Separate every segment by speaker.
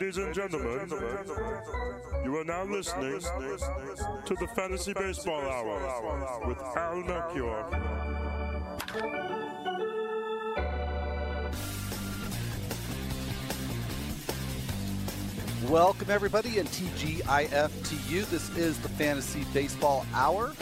Speaker 1: Ladies and gentlemen, you are now listening to the Fantasy Baseball Hour with Al Melchior.
Speaker 2: Welcome, everybody, and TGIF to you. This is the Fantasy Baseball Hour,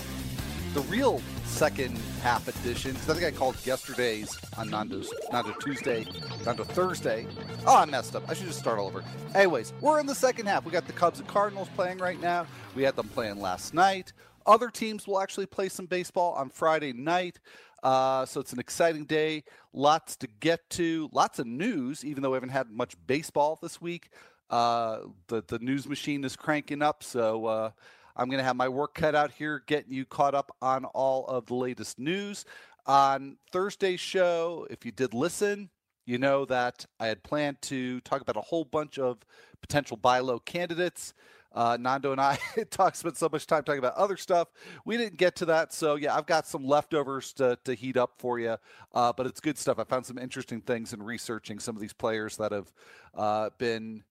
Speaker 2: the real second half edition. Because I think I called yesterday's on Nando's, Nando Tuesday, Nando Thursday. Oh, I messed up. I should just start all over. Anyways, we're in the second half. We got the Cubs and Cardinals playing right now. We had them playing last night. Other teams will actually play some baseball on Friday night. Uh, so it's an exciting day. Lots to get to. Lots of news, even though we haven't had much baseball this week. Uh, the the news machine is cranking up, so uh, I'm going to have my work cut out here, getting you caught up on all of the latest news. On Thursday's show, if you did listen, you know that I had planned to talk about a whole bunch of potential buy low candidates. Uh, Nando and I talked spent so much time talking about other stuff. We didn't get to that, so yeah, I've got some leftovers to, to heat up for you. Uh, but it's good stuff. I found some interesting things in researching some of these players that have uh, been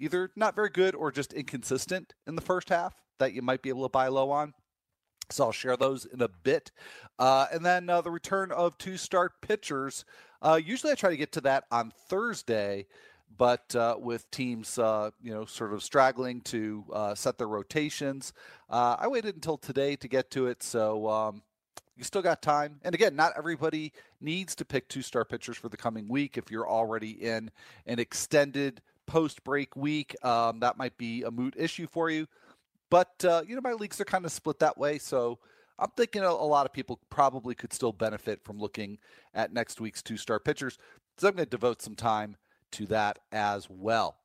Speaker 2: either not very good or just inconsistent in the first half that you might be able to buy low on. So I'll share those in a bit. Uh, and then uh, the return of two start pitchers. Uh, usually I try to get to that on Thursday, but uh, with teams, uh, you know, sort of straggling to uh, set their rotations, I waited until today to get to it. So um, you still got time. And again, not everybody needs to pick two star pitchers for the coming week. If you're already in an extended post break week, um, that might be a moot issue for you. But uh, you know, my leagues are kind of split that way, so I'm thinking a, a lot of people probably could still benefit from looking at next week's two-star pitchers. So I'm going to devote some time to that as well.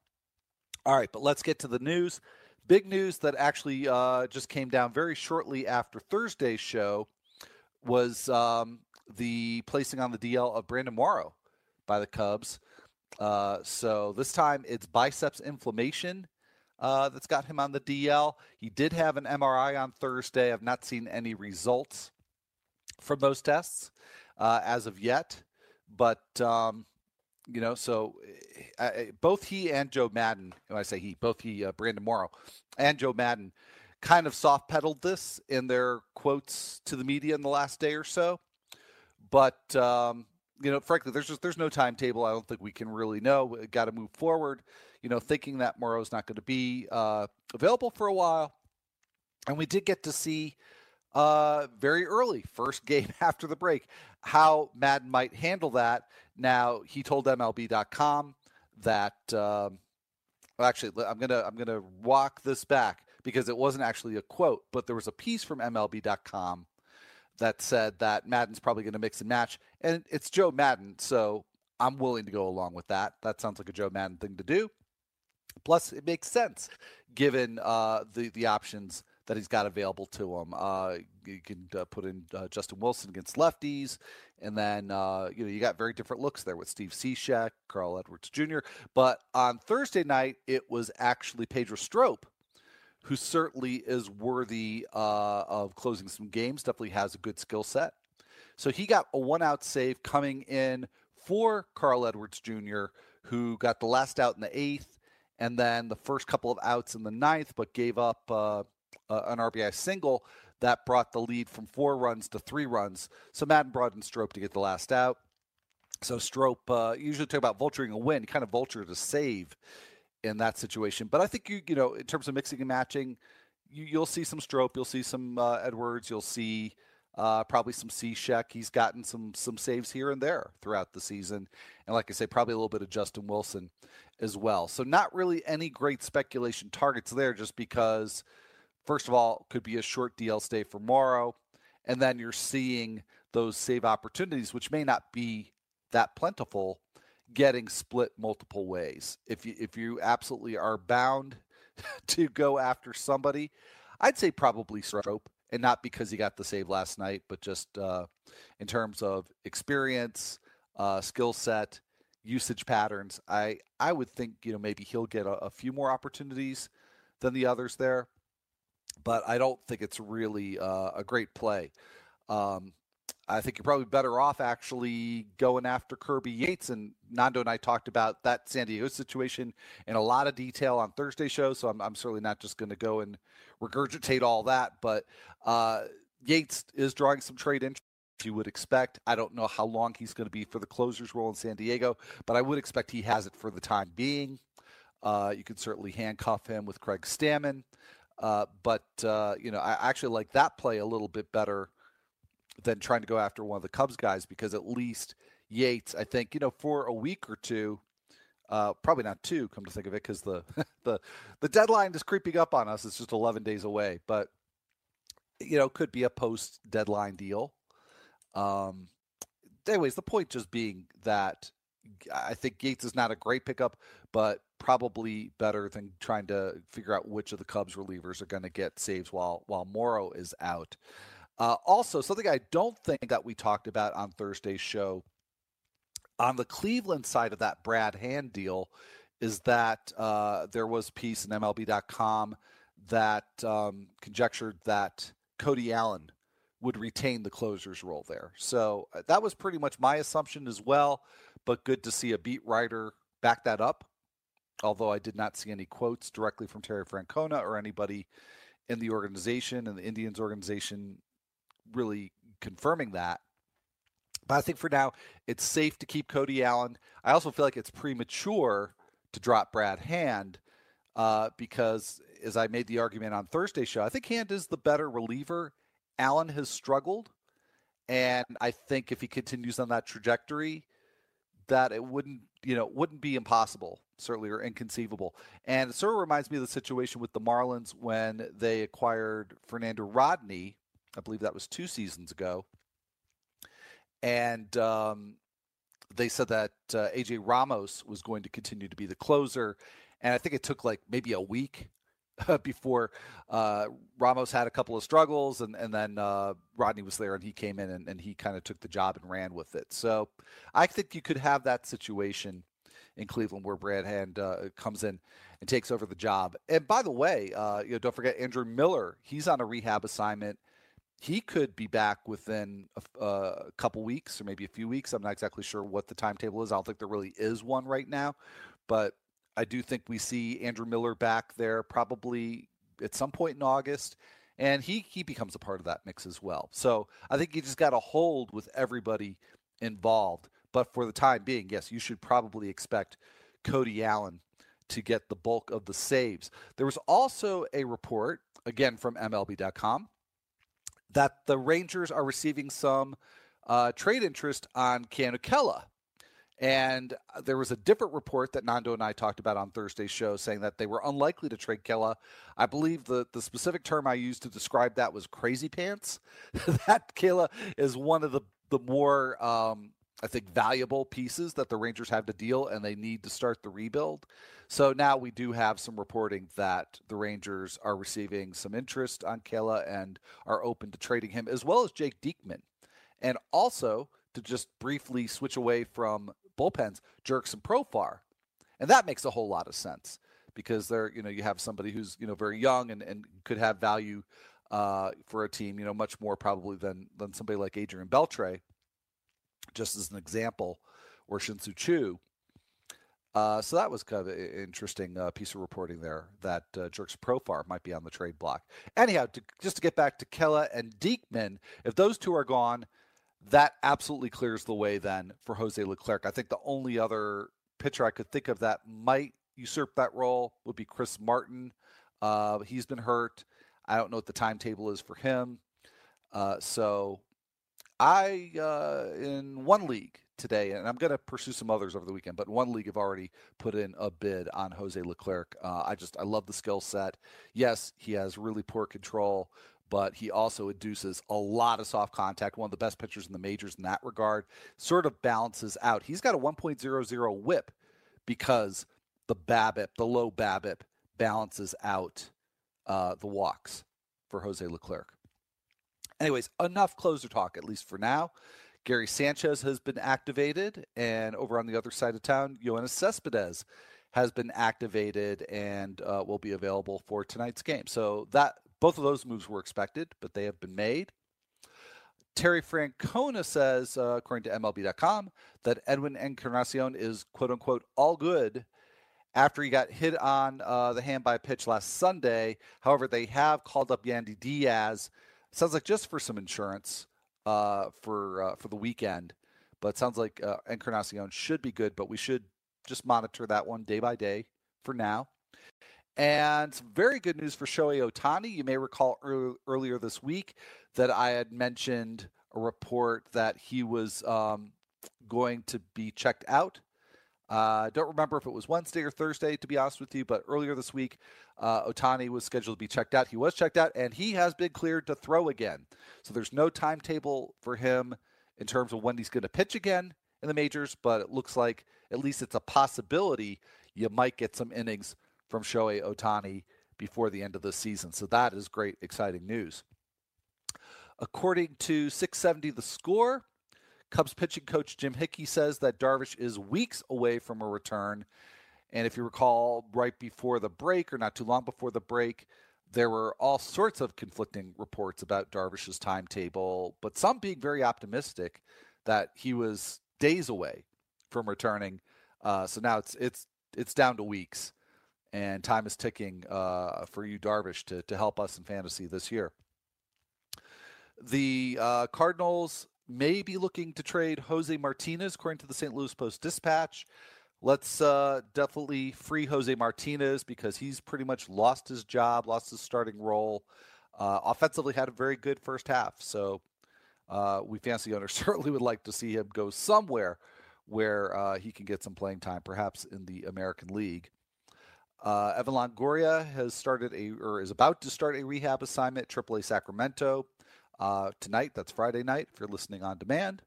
Speaker 2: All right, but let's get to the news. Big news that actually uh, just came down very shortly after Thursday's show was um, the placing on the DL of Brandon Morrow by the Cubs. Uh, so this time it's biceps inflammation uh, that's got him on the DL. He did have an MRI on Thursday. I've not seen any results from those tests uh, as of yet, but um, you know, so uh, both he and Joe Maddon, when I say he, both he, uh, Brandon Morrow, and Joe Maddon, kind of soft pedaled this in their quotes to the media in the last day or so. But um, you know, frankly, there's just there's no timetable. I don't think we can really know. Got to move forward. You know, thinking that Morrow's not going to be uh, available for a while, and we did get to see uh, very early, first game after the break, how Maddon might handle that. Now he told MLB.com that. Um, well, actually, I'm gonna I'm gonna walk this back because it wasn't actually a quote, but there was a piece from MLB.com that said that Maddon's probably going to mix and match, and it's Joe Maddon, so I'm willing to go along with that. That sounds like a Joe Maddon thing to do. Plus, it makes sense given uh, the the options that he's got available to him. Uh, you can uh, put in uh, Justin Wilson against lefties, and then uh, you know you got very different looks there with Steve Cishek, Carl Edwards Jr. But on Thursday night, it was actually Pedro Strop who certainly is worthy uh, of closing some games, definitely has a good skill set. So he got a one out save coming in for Carl Edwards Jr., who got the last out in the eighth and then the first couple of outs in the ninth, but gave up uh, an RBI single that brought the lead from four runs to three runs. So Maddon brought in Strop to get the last out. So Strop uh, usually talk about vulturing a win, kind of vulture to save in that situation. But I think you you know in terms of mixing and matching, you, will see some Strop, you'll see some uh, Edwards, you'll see uh, probably some Cishek. He's gotten some some saves here and there throughout the season, and like I say, probably a little bit of Justin Wilson as well. So not really any great speculation targets there, just because first of all could be a short DL stay for Morrow, and then you're seeing those save opportunities, which may not be that plentiful getting split multiple ways. If you if you absolutely are bound to go after somebody, I'd say probably Strop, and not because he got the save last night, but just uh, in terms of experience, uh, skill set, usage patterns. I I would think you know maybe he'll get a, a few more opportunities than the others there, but I don't think it's really uh, a great play. Um, I think you're probably better off actually going after Kirby Yates. And Nando and I talked about that San Diego situation in a lot of detail on Thursday show. So I'm, I'm certainly not just going to go and regurgitate all that. But uh, Yates is drawing some trade interest. You would expect. I don't know how long he's going to be for the closer's role in San Diego, but I would expect he has it for the time being. Uh, you can certainly handcuff him with Craig Stammen. Uh, but, uh, you know, I actually like that play a little bit better than trying to go after one of the Cubs guys because at least Yates, I think, you know, for a week or two, uh, probably not two, come to think of it, because the the the deadline is creeping up on us. It's just 11 days away, but you know, could be a post deadline deal. Um, anyways, the point just being that I think Yates is not a great pickup, but probably better than trying to figure out which of the Cubs relievers are going to get saves while while Morrow is out. Uh, also, something I don't think that we talked about on Thursday's show on the Cleveland side of that Brad Hand deal is that uh, there was piece in MLB.com that um, conjectured that Cody Allen would retain the closer's role there. So uh, that was pretty much my assumption as well, but good to see a beat writer back that up. Although I did not see any quotes directly from Terry Francona or anybody in the organization and the Indians organization really confirming that. But I think for now, it's safe to keep Cody Allen. I also feel like it's premature to drop Brad Hand uh, because, as I made the argument on Thursday show, I think Hand is the better reliever. Allen has struggled, and I think if he continues on that trajectory, that it wouldn't, you know, wouldn't be impossible, certainly, or inconceivable. And it sort of reminds me of the situation with the Marlins when they acquired Fernando Rodney I believe that was two seasons ago. And um, they said that uh, AJ Ramos was going to continue to be the closer. And I think it took like maybe a week before uh, Ramos had a couple of struggles, and and then uh, Rodney was there, and he came in and, and he kind of took the job and ran with it. So I think you could have that situation in Cleveland where Brad Hand uh, comes in and takes over the job. And by the way, uh, you know, don't forget Andrew Miller. He's on a rehab assignment he could be back within a, uh, a, couple weeks or maybe a few weeks. I'm not exactly sure what the timetable is. I don't think there really is one right now, but I do think we see Andrew Miller back there probably at some point in August, and he he becomes a part of that mix as well. So I think you just got to hold with everybody involved. But for the time being, yes, you should probably expect Cody Allen to get the bulk of the saves. There was also a report again from MLB.com that the Rangers are receiving some uh, trade interest on Keone Kela. And there was a different report that Nando and I talked about on Thursday's show saying that they were unlikely to trade Kela. I believe the, the specific term I used to describe that was crazy pants. that Kela is one of the, the more, um, I think, valuable pieces that the Rangers have to deal, and they need to start the rebuild. So now we do have some reporting that the Rangers are receiving some interest on Kela and are open to trading him, as well as Jake Diekman. And also to just briefly switch away from bullpens, Jurickson Profar. And that makes a whole lot of sense because there, you know, you have somebody who's, you know, very young and, and could have value uh, for a team, you know, much more probably than than somebody like Adrian Beltre, just as an example, or Shin-Soo Choo. Uh, so that was kind of an interesting uh, piece of reporting there that uh, Jurickson Profar might be on the trade block. Anyhow, to, just to get back to Kela and Diekman, if those two are gone, that absolutely clears the way then for Jose Leclerc. I think the only other pitcher I could think of that might usurp that role would be Chris Martin. Uh, he's been hurt. I don't know what the timetable is for him. Uh, so I, uh, in one league, today, and I'm going to pursue some others over the weekend. But one league have already put in a bid on Jose Leclerc. Uh, I just I love the skill set. Yes, he has really poor control, but he also induces a lot of soft contact. One of the best pitchers in the majors in that regard. Sort of balances out. He's got a 1.00 whip because the BABIP, the low BABIP, balances out uh, the walks for Jose Leclerc. Anyways, enough closer talk, at least for now. Gary Sanchez has been activated, and over on the other side of town, Yoenis Cespedes has been activated and uh, will be available for tonight's game. So that both of those moves were expected, but they have been made. Terry Francona says, uh, according to MLB.com, that Edwin Encarnacion is quote unquote all good after he got hit on uh, the hand by a pitch last Sunday. However, they have called up Yandy Diaz. Sounds like just for some insurance uh, for uh, for the weekend, but sounds like uh, Encarnacion should be good. But we should just monitor that one day by day for now. And very good news for Shohei Ohtani. You may recall earlier this week that I had mentioned a report that he was um, going to be checked out. Uh, don't remember if it was Wednesday or Thursday, to be honest with you, but earlier this week, uh, Ohtani was scheduled to be checked out. He was checked out, and he has been cleared to throw again. So there's no timetable for him in terms of when he's going to pitch again in the majors, but it looks like at least it's a possibility you might get some innings from Shohei Ohtani before the end of the season. So that is great, exciting news. According to 670 The Score, Cubs pitching coach Jim Hickey says that Darvish is weeks away from a return. And if you recall, right before the break, or not too long before the break, there were all sorts of conflicting reports about Darvish's timetable, but some being very optimistic that he was days away from returning. Uh, so now it's it's it's down to weeks, and time is ticking uh, for you, Darvish, to to help us in fantasy this year. The uh, Cardinals may be looking to trade Jose Martinez, according to the St. Louis Post Dispatch. Let's uh, definitely free Jose Martinez because he's pretty much lost his job, lost his starting role. Uh, offensively, had a very good first half. So uh, we fancy owners certainly would like to see him go somewhere where uh, he can get some playing time, perhaps in the American League. Uh, Evan Longoria has started a or is about to start a rehab assignment at AAA Sacramento uh, tonight. That's Friday night if you're listening on demand.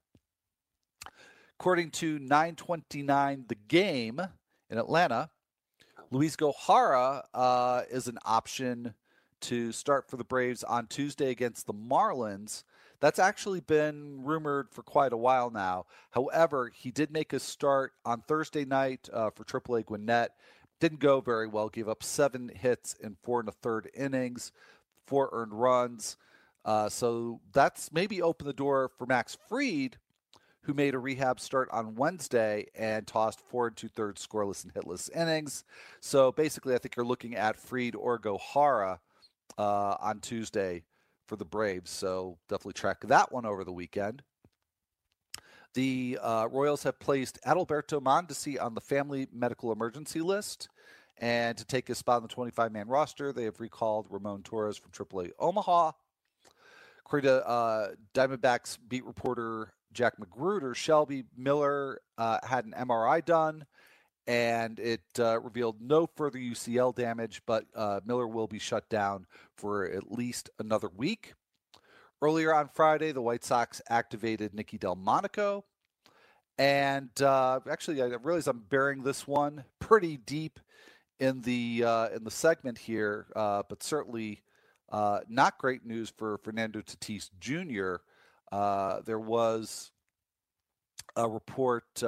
Speaker 2: According to 929 The Game in Atlanta, Luis Gohara uh, is an option to start for the Braves on Tuesday against the Marlins. That's actually been rumored for quite a while now. However, he did make a start on Thursday night uh, for AAA Gwinnett. Didn't go very well. Gave up seven hits in four and a third innings, four earned runs. Uh, so that's maybe opened the door for Max Fried, who made a rehab start on Wednesday and tossed four and two thirds scoreless and hitless innings. So basically, I think you're looking at Fried or Gohara uh, on Tuesday for the Braves. So definitely track that one over the weekend. The uh, Royals have placed Adalberto Mondesi on the family medical emergency list. And to take his spot on the 25 man roster, they have recalled Ramon Torres from AAA Omaha. According to uh, Diamondbacks beat reporter Jack Magruder, Shelby Miller uh, had an MRI done and it uh, revealed no further UCL damage, but uh, Miller will be shut down for at least another week. Earlier on Friday, the White Sox activated Nicky Delmonico. And uh, actually, I realize I'm bearing this one pretty deep in the uh, in the segment here, uh, but certainly uh, not great news for Fernando Tatis Jr. there was a report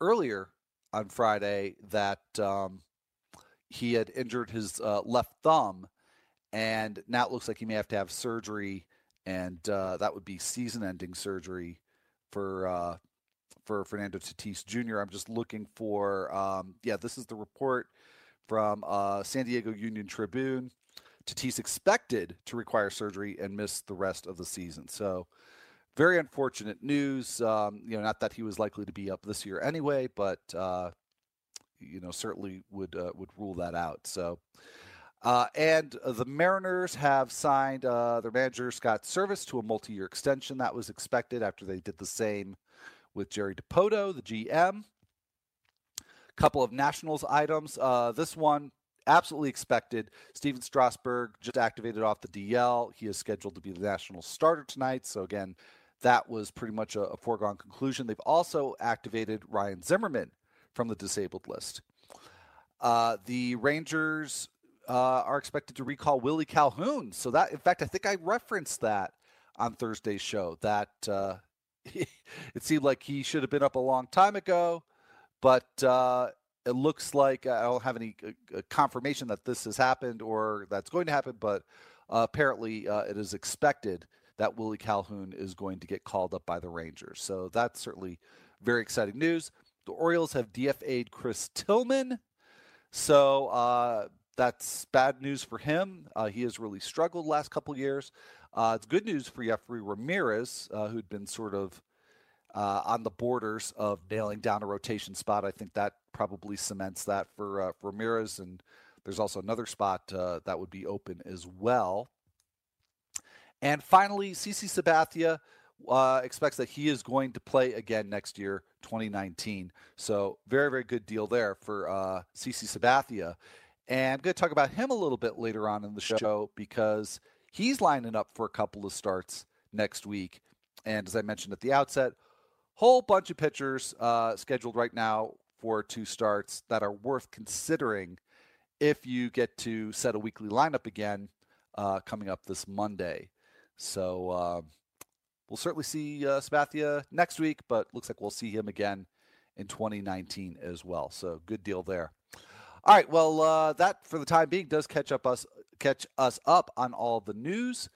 Speaker 2: earlier on Friday that um, he had injured his uh, left thumb, and now it looks like he may have to have surgery, and uh, that would be season-ending surgery for uh, for Fernando Tatis Jr. I'm just looking for, um, yeah, this is the report from uh, San Diego Union Tribune. Tatis expected to require surgery and miss the rest of the season. So very unfortunate news. Um, you know, not that he was likely to be up this year anyway, but uh, you know certainly would uh, would rule that out. So. Uh, and the Mariners have signed uh, their manager Scott Servais to a multi-year extension. That was expected after they did the same with Jerry Dipoto, the GM. Couple of Nationals items. Uh, this one absolutely expected. Stephen Strasburg just activated off the DL. He is scheduled to be the national starter tonight. So, again, that was pretty much a, a foregone conclusion. They've also activated Ryan Zimmerman from the disabled list. Uh, the Rangers uh, are expected to recall Willie Calhoun. So that, in fact, I think I referenced that on Thursday's show. That uh, it seemed like he should have been up a long time ago, but uh, it looks like I don't have any uh, confirmation that this has happened or that's going to happen, but uh, apparently uh, it is expected that Willie Calhoun is going to get called up by the Rangers. So that's certainly very exciting news. The Orioles have DFA'd Chris Tillman. So uh, that's bad news for him. Uh, he has really struggled last couple years. Uh, it's good news for Yefry Ramirez, uh, who'd been sort of uh, on the borders of nailing down a rotation spot. I think that probably cements that for, uh, Ramirez. And there's also another spot that would be open as well. And finally, CC Sabathia uh, expects that he is going to play again next year, 2019. So very, very good deal there for uh, CC Sabathia. And I'm going to talk about him a little bit later on in the show because he's lining up for a couple of starts next week. And as I mentioned at the outset, whole bunch of pitchers uh, scheduled right now for two starts that are worth considering if you get to set a weekly lineup again uh, coming up this Monday. So uh, we'll certainly see uh, Sabathia next week, but looks like we'll see him again in 2019 as well. So good deal there. All right, well, uh, that for the time being does catch up us catch us up on all the news.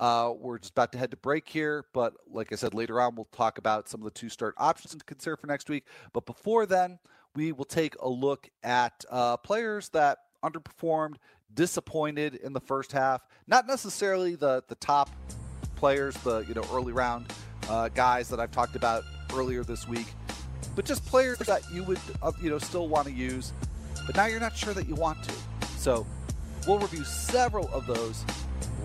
Speaker 2: Uh, we're just about to head to break here, but like I said, later on we'll talk about some of the two start options to consider for next week. But before then, we will take a look at uh, players that underperformed, disappointed in the first half. Not necessarily the the top players, the you know early round uh, guys that I've talked about earlier this week, but just players that you would uh, you know still want to use, but now you're not sure that you want to. So we'll review several of those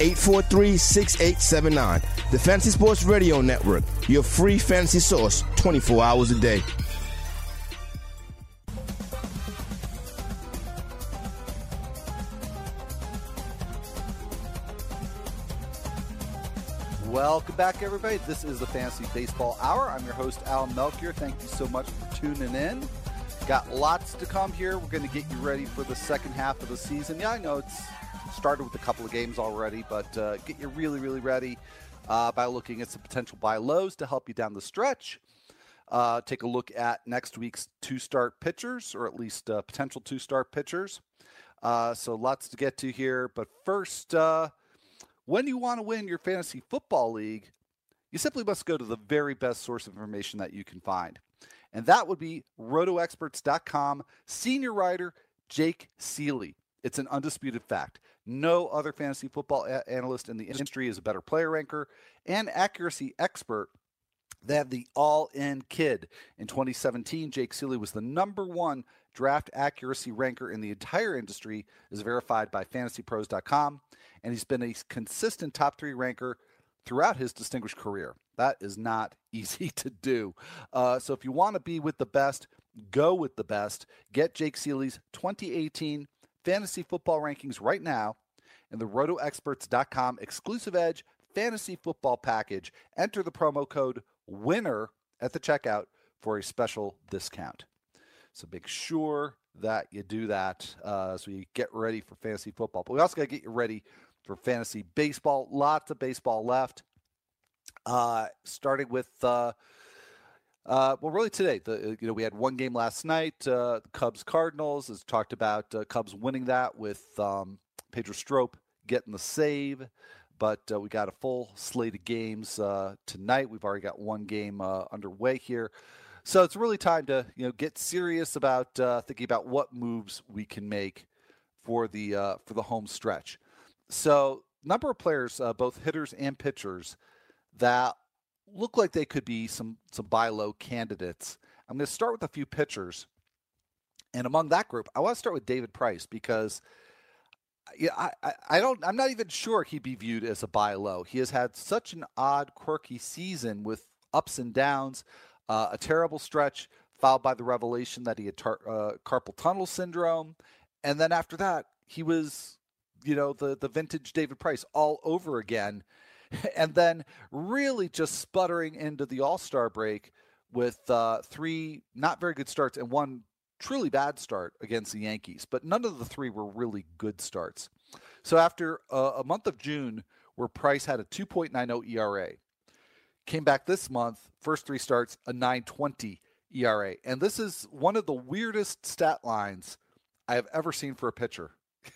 Speaker 3: 843 6879. The Fantasy Sports Radio Network, your free fantasy source 24 hours a day.
Speaker 2: Welcome back, everybody. This is the Fantasy Baseball Hour. I'm your host, Al Melchior. Thank you so much for tuning in. Got lots to come here. We're going to get you ready for the second half of the season. Yeah, I know it's started with a couple of games already, but uh, get you really, really ready uh, by looking at some potential buy lows to help you down the stretch. Uh, take a look at next week's two start pitchers, or at least uh, potential two start pitchers. Uh, so lots to get to here. But first, uh, when you want to win your fantasy football league, you simply must go to the very best source of information that you can find. And that would be rotoexperts.com senior writer Jake Ciely. It's an undisputed fact. No other fantasy football a- analyst in the industry is a better player ranker and accuracy expert than the all in kid. In 2017, Jake Ciely was the number one draft accuracy ranker in the entire industry, is verified by fantasypros.com and he's been a consistent top three ranker throughout his distinguished career. That is not easy to do. Uh, so if you want to be with the best, go with the best. Get Jake Ciely's 2018 fantasy football rankings right now in the rotoexperts.com exclusive edge fantasy football package. Enter the promo code WINNER at the checkout for a special discount. So make sure that you do that uh, so you get ready for fantasy football. But we also got to get you ready for fantasy baseball. Lots of baseball left. Uh, starting with uh, uh, well, really today, the you know we had one game last night, uh, Cubs Cardinals. As talked about, uh, Cubs winning that with um, Pedro Strop getting the save, but uh, we got a full slate of games uh, tonight. We've already got one game uh, underway here, so it's really time to you know get serious about thinking about what moves we can make for the for the home stretch. So, number of players, both hitters and pitchers, that look like they could be some some buy low candidates. I'm going to start with a few pitchers, and among that group, I want to start with David Price because yeah, I, I don't I'm not even sure he'd be viewed as a buy low. He has had such an odd, quirky season with ups and downs, uh, a terrible stretch followed by the revelation that he had tar- uh, carpal tunnel syndrome, and then after that he was, you know, the the vintage David Price all over again and then really just sputtering into the All Star break with uh, three not very good starts and one truly bad start against the Yankees. But none of the three were really good starts. So after uh, a month of June, where Price had a 2.90 ERA, came back this month, first three starts, a 920 ERA. And this is one of the weirdest stat lines I have ever seen for a pitcher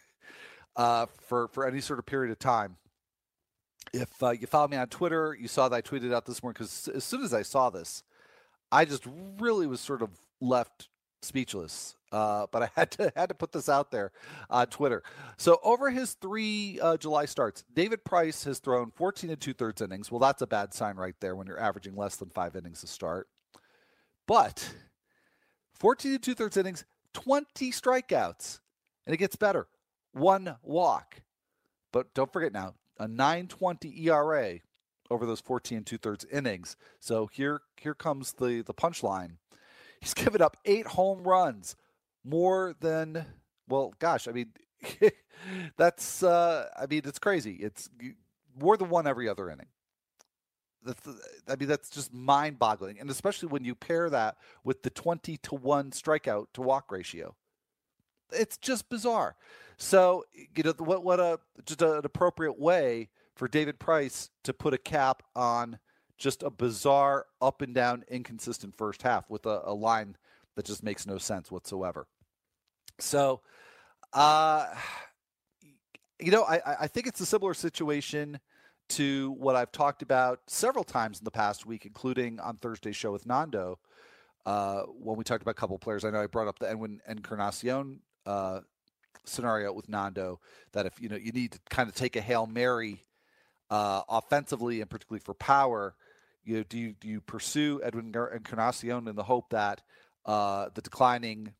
Speaker 2: uh, for, for any sort of period of time if uh, you follow me on Twitter, you saw that I tweeted out this morning because as soon as I saw this, I just really was sort of left speechless. Uh, but I had to had to put this out there on Twitter. So over his three uh, July starts, David Price has thrown 14 and two thirds innings. Well, that's a bad sign right there when you're averaging less than five innings to start. But 14 and two thirds innings, 20 strikeouts, and it gets better. One walk. But don't forget now, a 920 ERA over those 14 and two thirds innings. So here here comes the the punchline. He's given up eight home runs, more than well, gosh, I mean, that's uh, I mean it's crazy. It's more than one every other inning. That's, I mean, that's just mind boggling. And especially when you pair that with the 20 to 1 strikeout to walk ratio. It's just bizarre. So you know what what a just an appropriate way for David Price to put a cap on just a bizarre up and down inconsistent first half with a, a line that just makes no sense whatsoever. So uh you know, I, I think it's a similar situation to what I've talked about several times in the past week, including on Thursday's show with Nando, uh, when we talked about a couple players. I know I brought up the Edwin Encarnacion uh, scenario with Nando that if you know you need to kind of take a hail mary uh, offensively and particularly for power, you know, do you do you pursue Edwin Encarnacion in the hope that uh, the declining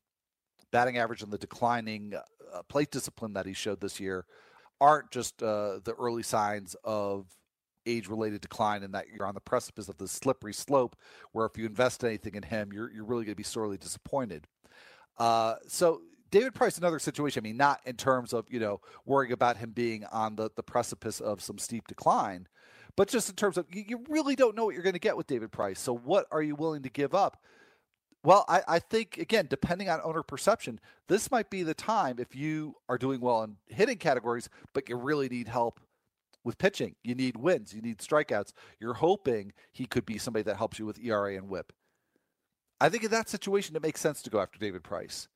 Speaker 2: batting average and the declining uh, plate discipline that he showed this year aren't just uh, the early signs of age-related decline and that you're on the precipice of the slippery slope where if you invest anything in him you're, you're really going to be sorely disappointed. Uh, so David Price, another situation. I mean, not in terms of you know worrying about him being on the the precipice of some steep decline, but just in terms of you, you really don't know what you're going to get with David Price. So what are you willing to give up? Well, I, I think again, depending on owner perception, this might be the time if you are doing well in hitting categories, but you really need help with pitching. You need wins, you need strikeouts. You're hoping he could be somebody that helps you with ERA and WHIP. I think in that situation, it makes sense to go after David Price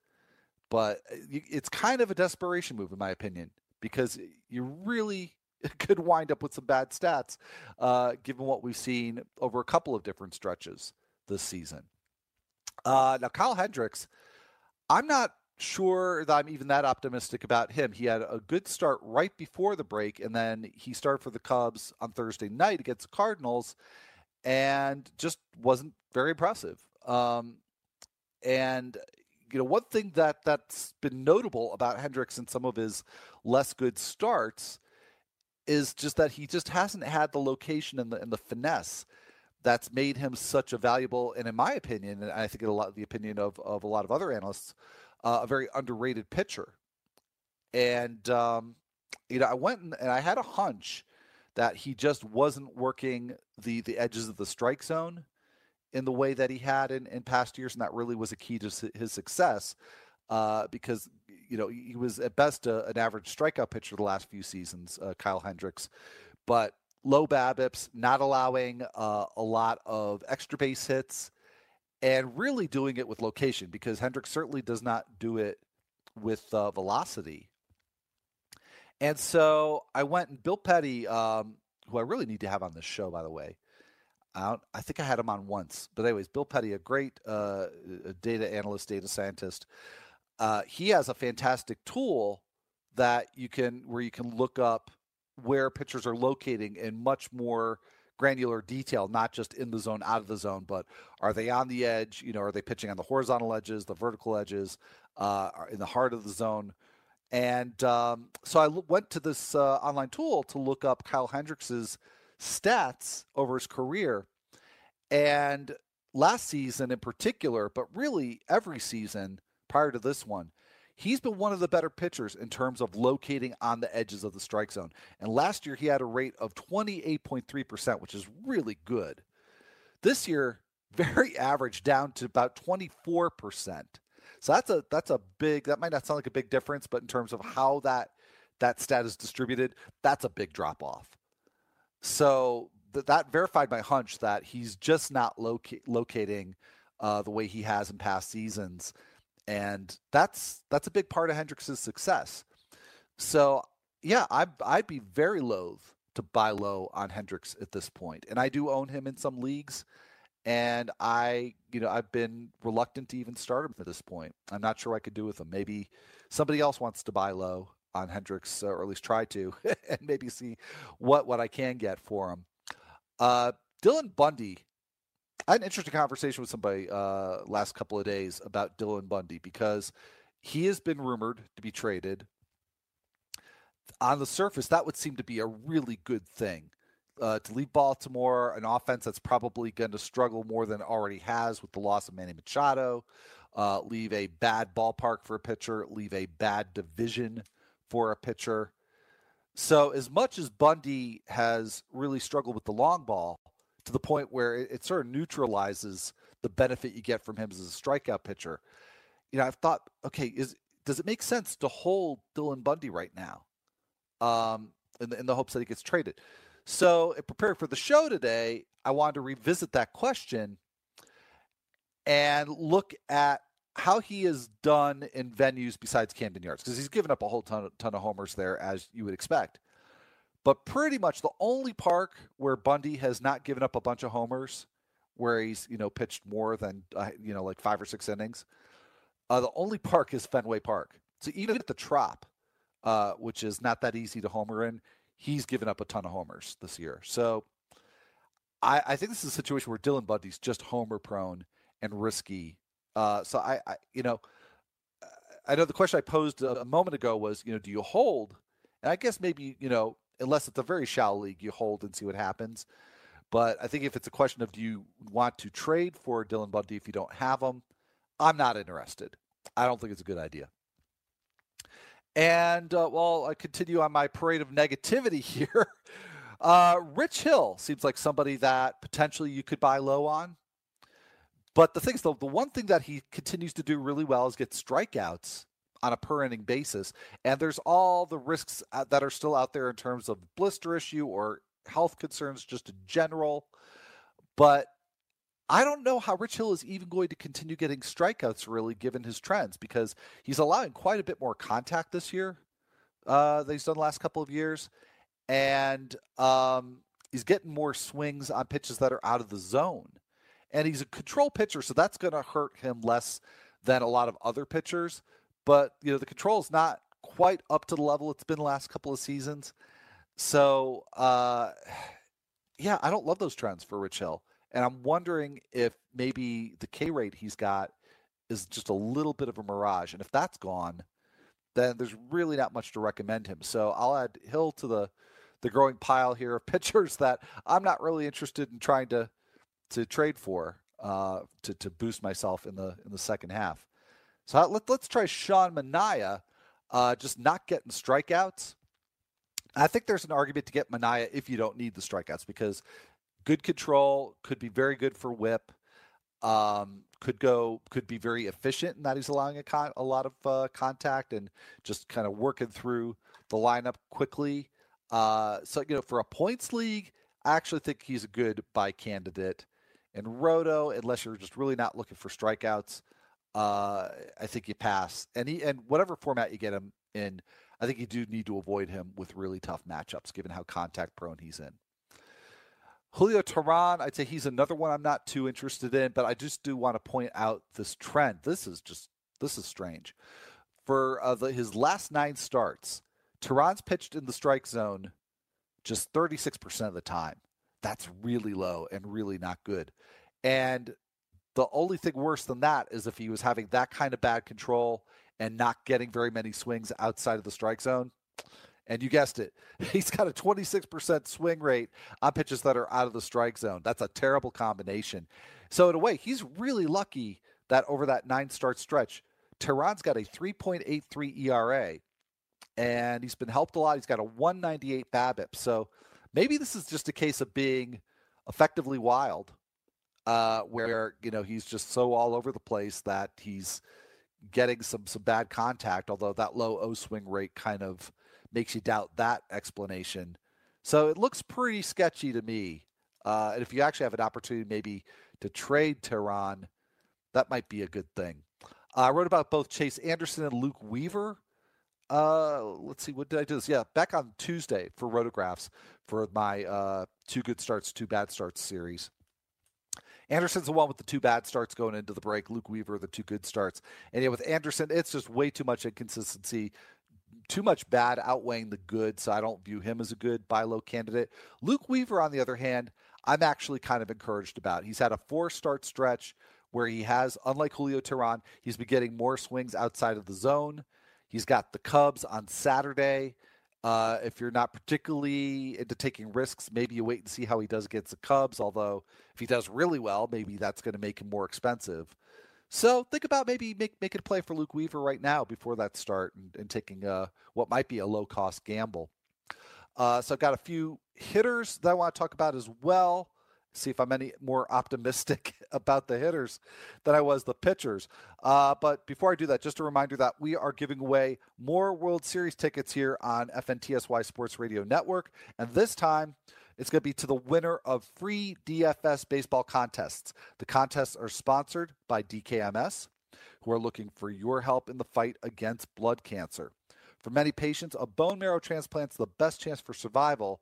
Speaker 2: but uh, it's kind of a desperation move, in my opinion, because you really could wind up with some bad stats, uh, given what we've seen over a couple of different stretches this season. Uh, now, Kyle Hendricks, I'm not sure that I'm even that optimistic about him. He had a good start right before the break, and then he started for the Cubs on Thursday night against the Cardinals, and just wasn't very impressive. Um, and you know, one thing that that's been notable about Hendricks and some of his less good starts is just that he just hasn't had the location and the and the finesse that's made him such a valuable and in my opinion and I think a lot the opinion of of a lot of other analysts uh, a very underrated pitcher. And um, you know, I went and, and I had a hunch that he just wasn't working the the edges of the strike zone in the way that he had in, in past years, and that really was a key to his success. Uh, because you know, he was at best a, an average strikeout pitcher the last few seasons, uh, Kyle Hendricks, but low BABIPs, not allowing uh, a lot of extra base hits, and really doing it with location because Hendricks certainly does not do it with uh, velocity. And so I went and Bill Petty, um, who I really need to have on this show, by the way. I, I think I had him on once, but anyways, Bill Petty, a great uh, data analyst, data scientist. Uh, he has a fantastic tool that you can where you can look up where pitchers are locating in much more granular detail, not just in the zone, out of the zone, but are they on the edge? You know, are they pitching on the horizontal edges, the vertical edges, uh, in the heart of the zone? And um, so I went to this uh, online tool to look up Kyle Hendricks's stats over his career. And last season in particular, but really every season prior to this one, he's been one of the better pitchers in terms of locating on the edges of the strike zone. And last year he had a rate of 28.3%, which is really good. This year, very average down to about 24%. So that's a that's a big that might not sound like a big difference, but in terms of how that that stat is distributed, that's a big drop off. So th- that verified my hunch that he's just not loca- locating uh, the way he has in past seasons, and that's that's a big part of Hendricks's success. So yeah, I I'd be very loath to buy low on Hendricks at this point, and I do own him in some leagues. And I, you know, I've been reluctant to even start him at this point. I'm not sure I could do with him. Maybe somebody else wants to buy low on Hendricks, or at least try to, and maybe see what what I can get for him. Uh, Dylan Bundy. I had an interesting conversation with somebody uh, last couple of days about Dylan Bundy because he has been rumored to be traded. On the surface, that would seem to be a really good thing. Uh, to leave Baltimore, an offense that's probably going to struggle more than it already has with the loss of Manny Machado, uh, leave a bad ballpark for a pitcher, leave a bad division for a pitcher. So, as much as Bundy has really struggled with the long ball to the point where it, it sort of neutralizes the benefit you get from him as a strikeout pitcher, you know, I've thought, okay, is does it make sense to hold Dylan Bundy right now, um, in the, in the hopes that he gets traded? So, in preparing for the show today, I wanted to revisit that question and look at how he is done in venues besides Camden Yards because he's given up a whole ton of, ton of homers there as you would expect. But pretty much the only park where Bundy has not given up a bunch of homers, where he's you know pitched more than uh, you know like five or six innings, uh, the only park is Fenway Park. So even at the Trop, uh, which is not that easy to homer in, he's given up a ton of homers this year. So I, I think this is a situation where Dylan Bundy's just homer prone and risky uh, so I, I, you know, I know the question I posed a, a moment ago was, you know, do you hold? And I guess maybe, you know, unless it's a very shallow league, you hold and see what happens. But I think if it's a question of do you want to trade for Dylan Bundy if you don't have him, I'm not interested. I don't think it's a good idea. And uh, while I continue on my parade of negativity here, uh, Rich Hill seems like somebody that potentially you could buy low on. But the thing is, the, the one thing that he continues to do really well is get strikeouts on a per inning basis. And there's all the risks uh, that are still out there in terms of blister issue or health concerns just in general. But I don't know how Rich Hill is even going to continue getting strikeouts, really, given his trends, because he's allowing quite a bit more contact this year uh, that he's done the last couple of years. And um, he's getting more swings on pitches that are out of the zone and he's a control pitcher, so that's going to hurt him less than a lot of other pitchers. But you know, the control is not quite up to the level it's been the last couple of seasons. So, uh, yeah, I don't love those trends for Rich Hill, and I'm wondering if maybe the K rate he's got is just a little bit of a mirage, and if that's gone, then there's really not much to recommend him. So I'll add Hill to the the growing pile here of pitchers that I'm not really interested in trying to to trade for uh, to to boost myself in the in the second half. So let, let's try Sean Manaea, uh, just not getting strikeouts. I think there's an argument to get Manaea if you don't need the strikeouts because good control could be very good for WHIP. Um, could go could be very efficient in that he's allowing a, con- a lot of uh, contact and just kind of working through the lineup quickly. Uh, so you know, for a points league, I actually think he's a good buy candidate. In Roto, unless you're just really not looking for strikeouts, uh, I think you pass. And he and whatever format you get him in, I think you do need to avoid him with really tough matchups, given how contact prone he's in. Julio Teheran, I'd say he's another one I'm not too interested in, but I just do want to point out this trend. This is just this is strange. For uh, the, his last nine starts, Teheran's pitched in the strike zone just 36% of the time. That's really low and really not good. And the only thing worse than that is if he was having that kind of bad control and not getting very many swings outside of the strike zone. And you guessed it, he's got a 26% swing rate on pitches that are out of the strike zone. That's a terrible combination. So, in a way, he's really lucky that over that nine start stretch, Teheran's got a 3.83 ERA and he's been helped a lot. He's got a 198 BABIP. So maybe this is just a case of being effectively wild, uh, where you know he's just so all over the place that he's getting some some bad contact. Although that low O swing rate kind of makes you doubt that explanation. So it looks pretty sketchy to me. Uh, and if you actually have an opportunity, maybe to trade Teheran, that might be a good thing. Uh, I wrote about both Chase Anderson and Luke Weaver uh, let's see, what did I do this? Yeah, back on Tuesday for Rotographs for my uh, two good starts, two bad starts series. Anderson's the one with the two bad starts going into the break. Luke Weaver, the two good starts. And yeah, with Anderson, it's just way too much inconsistency, too much bad outweighing the good. So I don't view him as a good buy low candidate. Luke Weaver, on the other hand, I'm actually kind of encouraged about. He's had a four start stretch where he has, unlike Julio Teheran, he's been getting more swings outside of the zone. He's got the Cubs on Saturday. Uh, if you're not particularly into taking risks, maybe you wait and see how he does against the Cubs. Although if he does really well, maybe that's going to make him more expensive. So think about maybe make, making a play for Luke Weaver right now before that start and, and taking uh, what might be a low cost gamble. Uh, so I've got a few hitters that I want to talk about as well see if I'm any more optimistic about the hitters than I was the pitchers. Uh, but before I do that, just a reminder that we are giving away more World Series tickets here on FNTSY Sports Radio Network. And this time, it's going to be to the winner of free DFS baseball contests. The contests are sponsored by DKMS, who are looking for your help in the fight against blood cancer. For many patients, a bone marrow transplant is the best chance for survival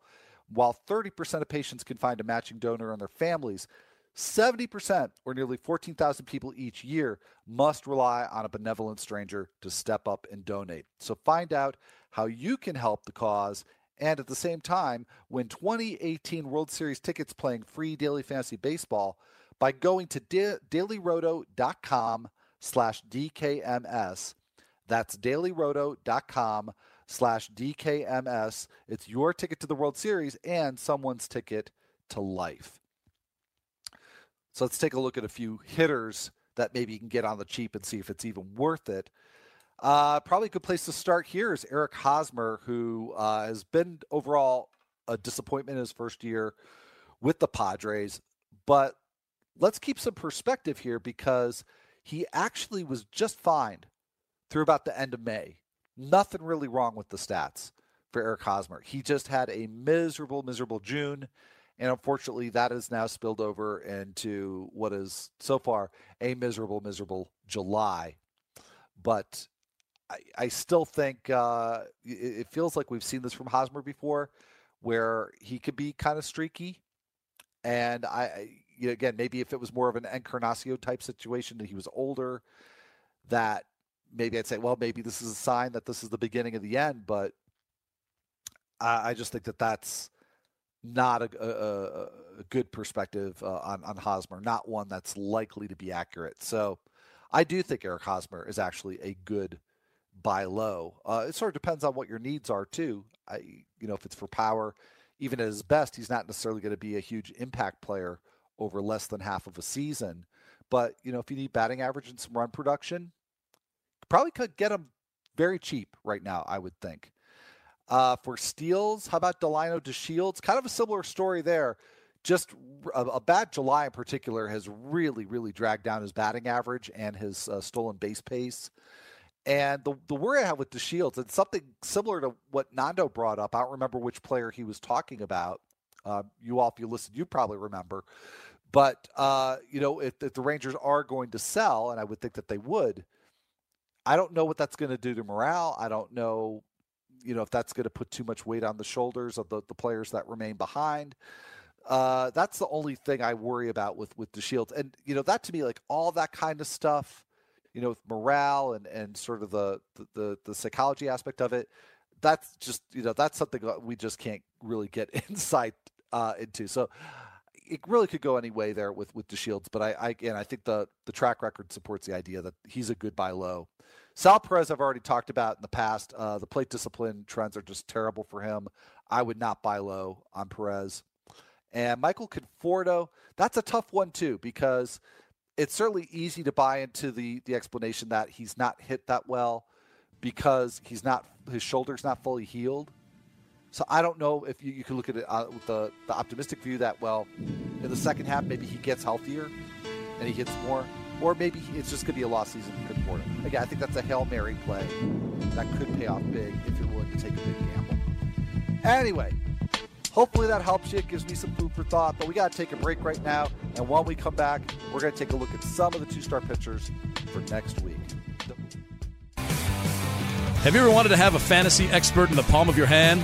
Speaker 2: while 30% of patients can find a matching donor in their families, 70%, or nearly 14,000 people each year, must rely on a benevolent stranger to step up and donate. So find out how you can help the cause and at the same time win 2018 World Series tickets playing free daily fantasy baseball by going to da- dailyroto.com slash DKMS. That's dailyroto.com slash DKMS. It's your ticket to the World Series and someone's ticket to life. So let's take a look at a few hitters that maybe you can get on the cheap and see if it's even worth it. Uh, probably a good place to start here is Eric Hosmer, who uh, has been overall a disappointment in his first year with the Padres. But let's keep some perspective here because he actually was just fine through about the end of May. Nothing really wrong with the stats for Eric Hosmer. He just had a miserable, miserable June. And unfortunately, that has now spilled over into what is so far a miserable, miserable July. But I, I still think uh, it, it, feels like we've seen this from Hosmer before, where he could be kind of streaky. And I, you know, again, maybe if it was more of an Encarnacion type situation that he was older, that maybe I'd say, well, maybe this is a sign that this is the beginning of the end. But I, I just think that that's not a, a, a good perspective uh, on, on Hosmer, not one that's likely to be accurate. So I do think Eric Hosmer is actually a good buy low. Uh, it sort of depends on what your needs are too. I, you know, if it's for power, even at his best, he's not necessarily going to be a huge impact player over less than half of a season. But you know, if you need batting average and some run production, Probably could get him very cheap right now, I would think. Uh, for steals, how about Delino DeShields? Kind of a similar story there. just a, a, bad July in particular has really, really dragged down his batting average and his uh, stolen base pace. And the, the worry I have with DeShields, and something similar to what Nando brought up, I don't remember which player he was talking about. Uh, you all, if you listen, you probably remember. But, uh, you know, if, if the Rangers are going to sell, and I would think that they would, I don't know what that's going to do to morale. I don't know, you know, if that's going to put too much weight on the shoulders of the, the players that remain behind. Uh, that's the only thing I worry about with with DeShields, and you know that to me, like all that kind of stuff, you know, with morale and and sort of the the the psychology aspect of it. That's just you know that's something we just can't really get insight uh, into. So it really could go any way there with with DeShields, but I, I again I think the the track record supports the idea that he's a good buy low. Sal Perez, I've already talked about in the past. Uh, the plate discipline trends are just terrible for him. I would not buy low on Perez. And Michael Conforto, that's a tough one too, because it's certainly easy to buy into the the explanation that he's not hit that well because he's not his shoulder's not fully healed. So I don't know if you, you can look at it uh, with the, the optimistic view that well, in the second half maybe he gets healthier and he hits more, or maybe it's just going to be a lost season for Conforto. Again, I think that's a hail mary play that could pay off big if you're willing to take a big gamble. Anyway, Hopefully that helps you. It gives me some food for thought. But we got to take a break right now. And when we come back, we're going to take a look at some of the two star pitchers for next week.
Speaker 4: Have you ever wanted to have a fantasy expert in the palm of your hand?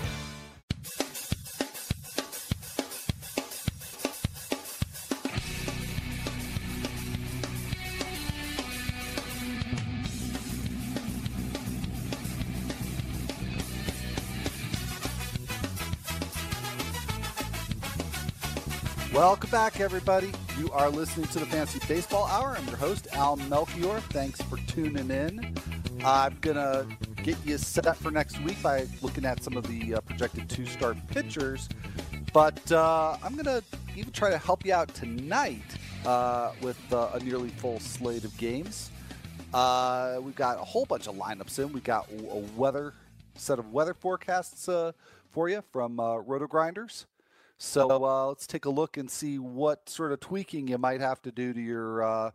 Speaker 2: Welcome back, everybody. You are listening to the Fantasy Baseball Hour. I'm your host, Al Melchior. Thanks for tuning in. I'm going to get you set up for next week by looking at some of the uh, projected two star pitchers. But uh, I'm going to even try to help you out tonight uh, with uh, a nearly full slate of games. Uh, we've got a whole bunch of lineups in. We've got a weather set of weather forecasts uh, for you from Roto Grinders. So uh, let's take a look and see what sort of tweaking you might have to do to your uh,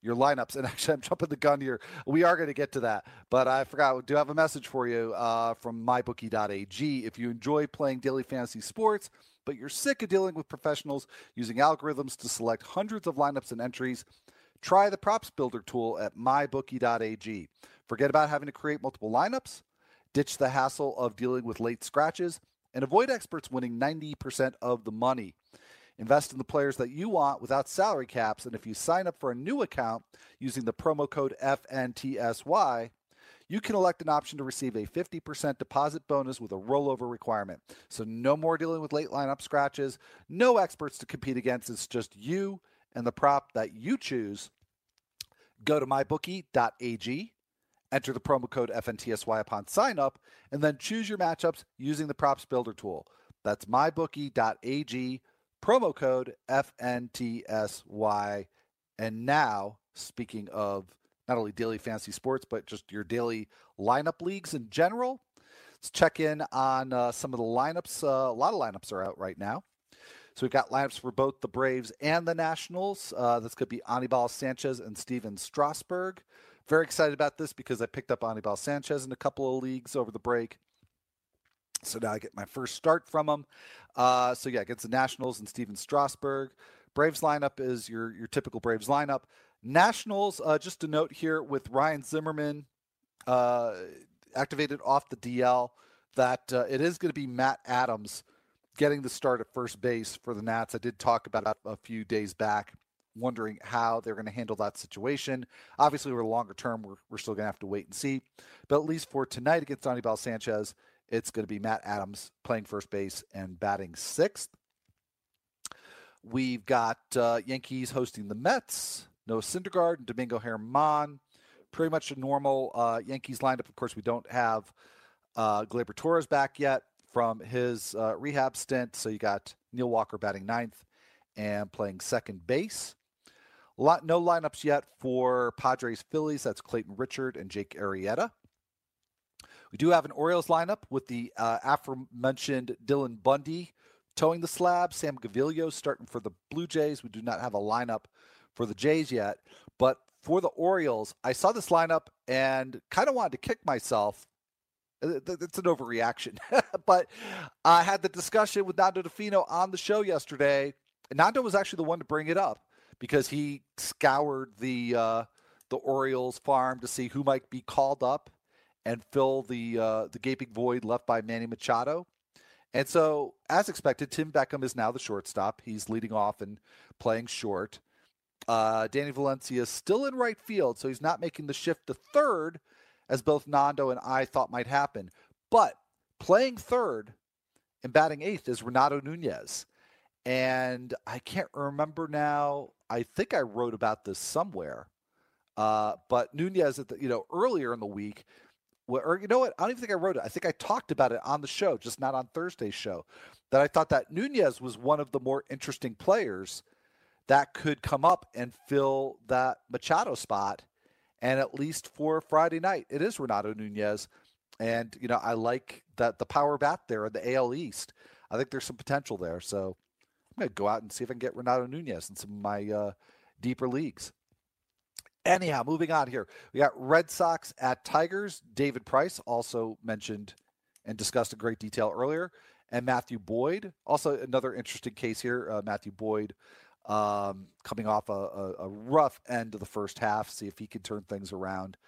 Speaker 2: your lineups. And actually, I'm jumping the gun here. We are going to get to that, but I forgot. Do have a message for you uh, from mybookie.ag. If you enjoy playing daily fantasy sports, but you're sick of dealing with professionals using algorithms to select hundreds of lineups and entries, try the props builder tool at mybookie.ag. Forget about having to create multiple lineups. Ditch the hassle of dealing with late scratches and avoid experts winning 90% of the money. Invest in the players that you want without salary caps, and if you sign up for a new account using the promo code FNTSY, you can elect an option to receive a 50% deposit bonus with a rollover requirement. So, no more dealing with late lineup scratches, no experts to compete against. It's just you and the prop that you choose. Go to mybookie.ag Enter the promo code FNTSY upon sign up, and then choose your matchups using the props builder tool. That's mybookie.ag, promo code FNTSY. And now, speaking of not only daily fantasy sports, but just your daily lineup leagues in general, let's check in on uh, some of the lineups. Uh, a lot of lineups are out right now. So we've got lineups for both the Braves and the Nationals. Uh, this could be Anibal Sanchez and Stephen Strasburg. Very excited about this because I picked up Anibal Sanchez in a couple of leagues over the break. So now I get my first start from him. Uh, so yeah, against the Nationals and Stephen Strasburg. Braves lineup is your your typical Braves lineup. Nationals, uh, just a note here with Ryan Zimmerman uh, activated off the DL that uh, it is going to be Matt Adams getting the start at first base for the Nats. I did talk about a few days back wondering how they're going to handle that situation. Obviously, the longer term, we're, we're still going to have to wait and see. But at least for tonight against Anibal Sanchez, it's going to be Matt Adams playing first base and batting sixth. We've got uh, Yankees hosting the Mets. Noah Syndergaard and Domingo Germán. Pretty much a normal uh, Yankees lineup. Of course, we don't have uh, Gleyber Torres back yet from his uh, rehab stint. So you got Neil Walker batting ninth and playing second base. Lot, no lineups yet for Padres Phillies. That's Clayton Richard and Jake Arrieta. We do have an Orioles lineup with the uh, aforementioned Dylan Bundy toeing the slab, Sam Gaviglio starting for the Blue Jays. We do not have a lineup for the Jays yet, but for the Orioles, I saw this lineup and kind of wanted to kick myself. Uh, it's an overreaction, but I had the discussion with Nando Di Fino on the show yesterday. Nando was actually the one to bring it up because he scoured the uh, the Orioles farm to see who might be called up and fill the uh, the gaping void left by Manny Machado. And so, as expected, Tim Beckham is now the shortstop. He's leading off and playing short. Uh, Danny Valencia is still in right field, so he's not making the shift to third, as both Nando and I thought might happen. But playing third and batting eighth is Renato Nunez. And I can't remember now. I think I wrote about this somewhere. Uh, but Nunez, at the, you know, earlier in the week or you know what? I don't even think I wrote it. I think I talked about it on the show, just not on Thursday's show. That I thought that Nunez was one of the more interesting players that could come up and fill that Machado spot. And at least for Friday night, it is Renato Nunez. And, you know, I like that the power bat there in the AL East. I think there's some potential there. So I'm going to go out and see if I can get Renato Nunez in some of my uh, deeper leagues. Anyhow, moving on here. We got Red Sox at Tigers. David Price also mentioned and discussed in great detail earlier. And Matthew Boyd, also another interesting case here. Uh, Matthew Boyd um, coming off a, a, a, rough end of the first half, see if he can turn things around.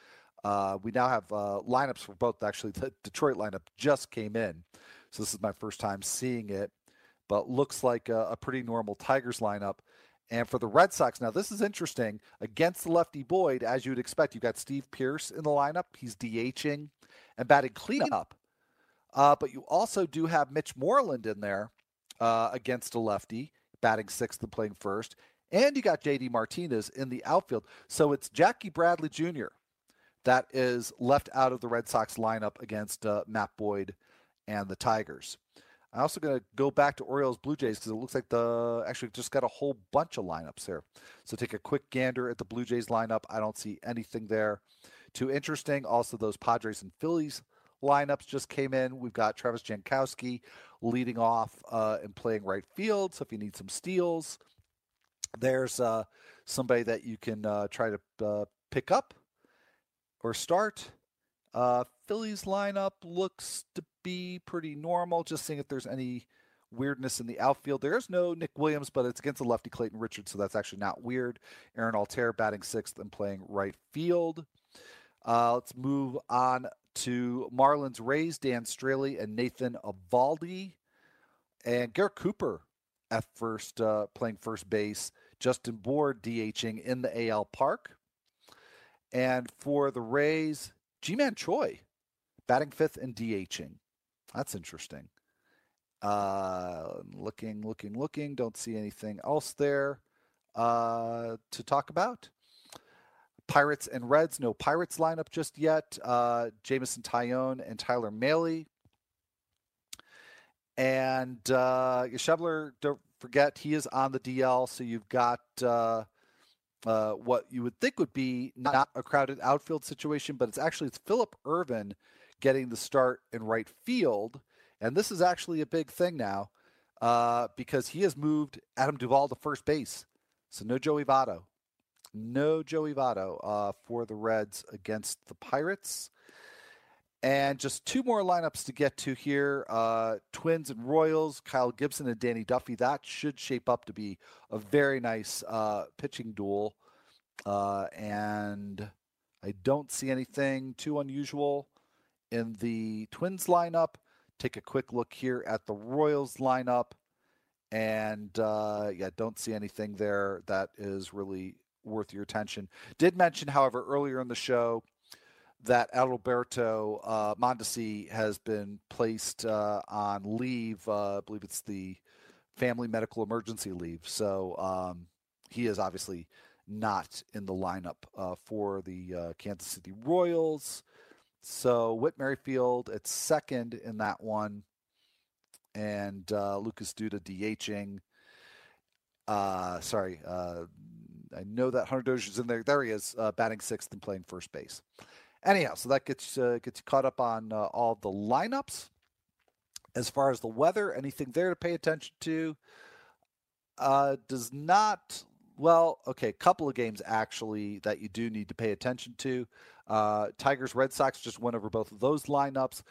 Speaker 2: Uh, we now have uh, lineups for both. Actually, the Detroit lineup just came in. So this is my first time seeing it, but looks like a, a pretty normal Tigers lineup. And for the Red Sox, now this is interesting. Against the lefty Boyd, as you would expect, you've got Steve Pearce in the lineup. He's DHing and batting cleanup. Uh, but you also do have Mitch Moreland in there uh, against a lefty, batting sixth and playing first. And you got JD Martinez in the outfield. So it's Jackie Bradley Jr. that is left out of the Red Sox lineup against uh, Matt Boyd and the Tigers. I'm also going to go back to Orioles Blue Jays because it looks like the actually just got a whole bunch of lineups here. So take a quick gander at the Blue Jays lineup. I don't see anything there too interesting. Also, those Padres and Phillies lineups just came in. We've got Travis Jankowski leading off uh, and playing right field. So if you need some steals, there's uh, somebody that you can uh, try to uh, pick up or start. Uh, Phillies lineup looks to be pretty normal. Just seeing if there's any weirdness in the outfield. There's no Nick Williams, but it's against a lefty Clayton Richards, so that's actually not weird. Aaron Altherr batting sixth and playing right field. Uh, let's move on to Marlins Rays, Dan Straily and Nathan Eovaldi. And Garrett Cooper at first, uh, playing first base. Justin Bour DHing in the AL Park. And for the Rays, Ji-Man Choi batting fifth and DHing. That's interesting. Uh, looking, looking, looking. Don't see anything else there uh, to talk about. Pirates and Reds. No Pirates lineup just yet. Uh, Jameson Taillon and Tyler Mahle. And uh, Schebler, don't forget, he is on the DL. So you've got uh, uh, what you would think would be not a crowded outfield situation, but it's actually it's Phillip Ervin getting the start in right field. And this is actually a big thing now uh, because he has moved Adam Duvall to first base. So no Joey Votto. No Joey Votto uh, for the Reds against the Pirates. And just two more lineups to get to here uh, Twins and Royals, Kyle Gibson and Danny Duffy. That should shape up to be a very nice uh, pitching duel. Uh, and I don't see anything too unusual in the Twins lineup. Take a quick look here at the Royals lineup. And uh, yeah, don't see anything there that is really worth your attention. Did mention, however, earlier in the show that Adalberto uh, Mondesi has been placed uh, on leave. Uh, I believe it's the family medical emergency leave. So um, he is obviously not in the lineup uh, for the uh, Kansas City Royals. So Whit Merrifield at second in that one, and uh, Lucas Duda DHing. Uh, sorry, I know that Hunter Dozier's in there. There he is, batting sixth and playing first base. Anyhow, so that gets uh, gets caught up on uh, all the lineups. As far as the weather, anything there to pay attention to? Uh, does not. Well, okay, a couple of games actually that you do need to pay attention to. Uh, Tigers Red Sox just went over both of those lineups.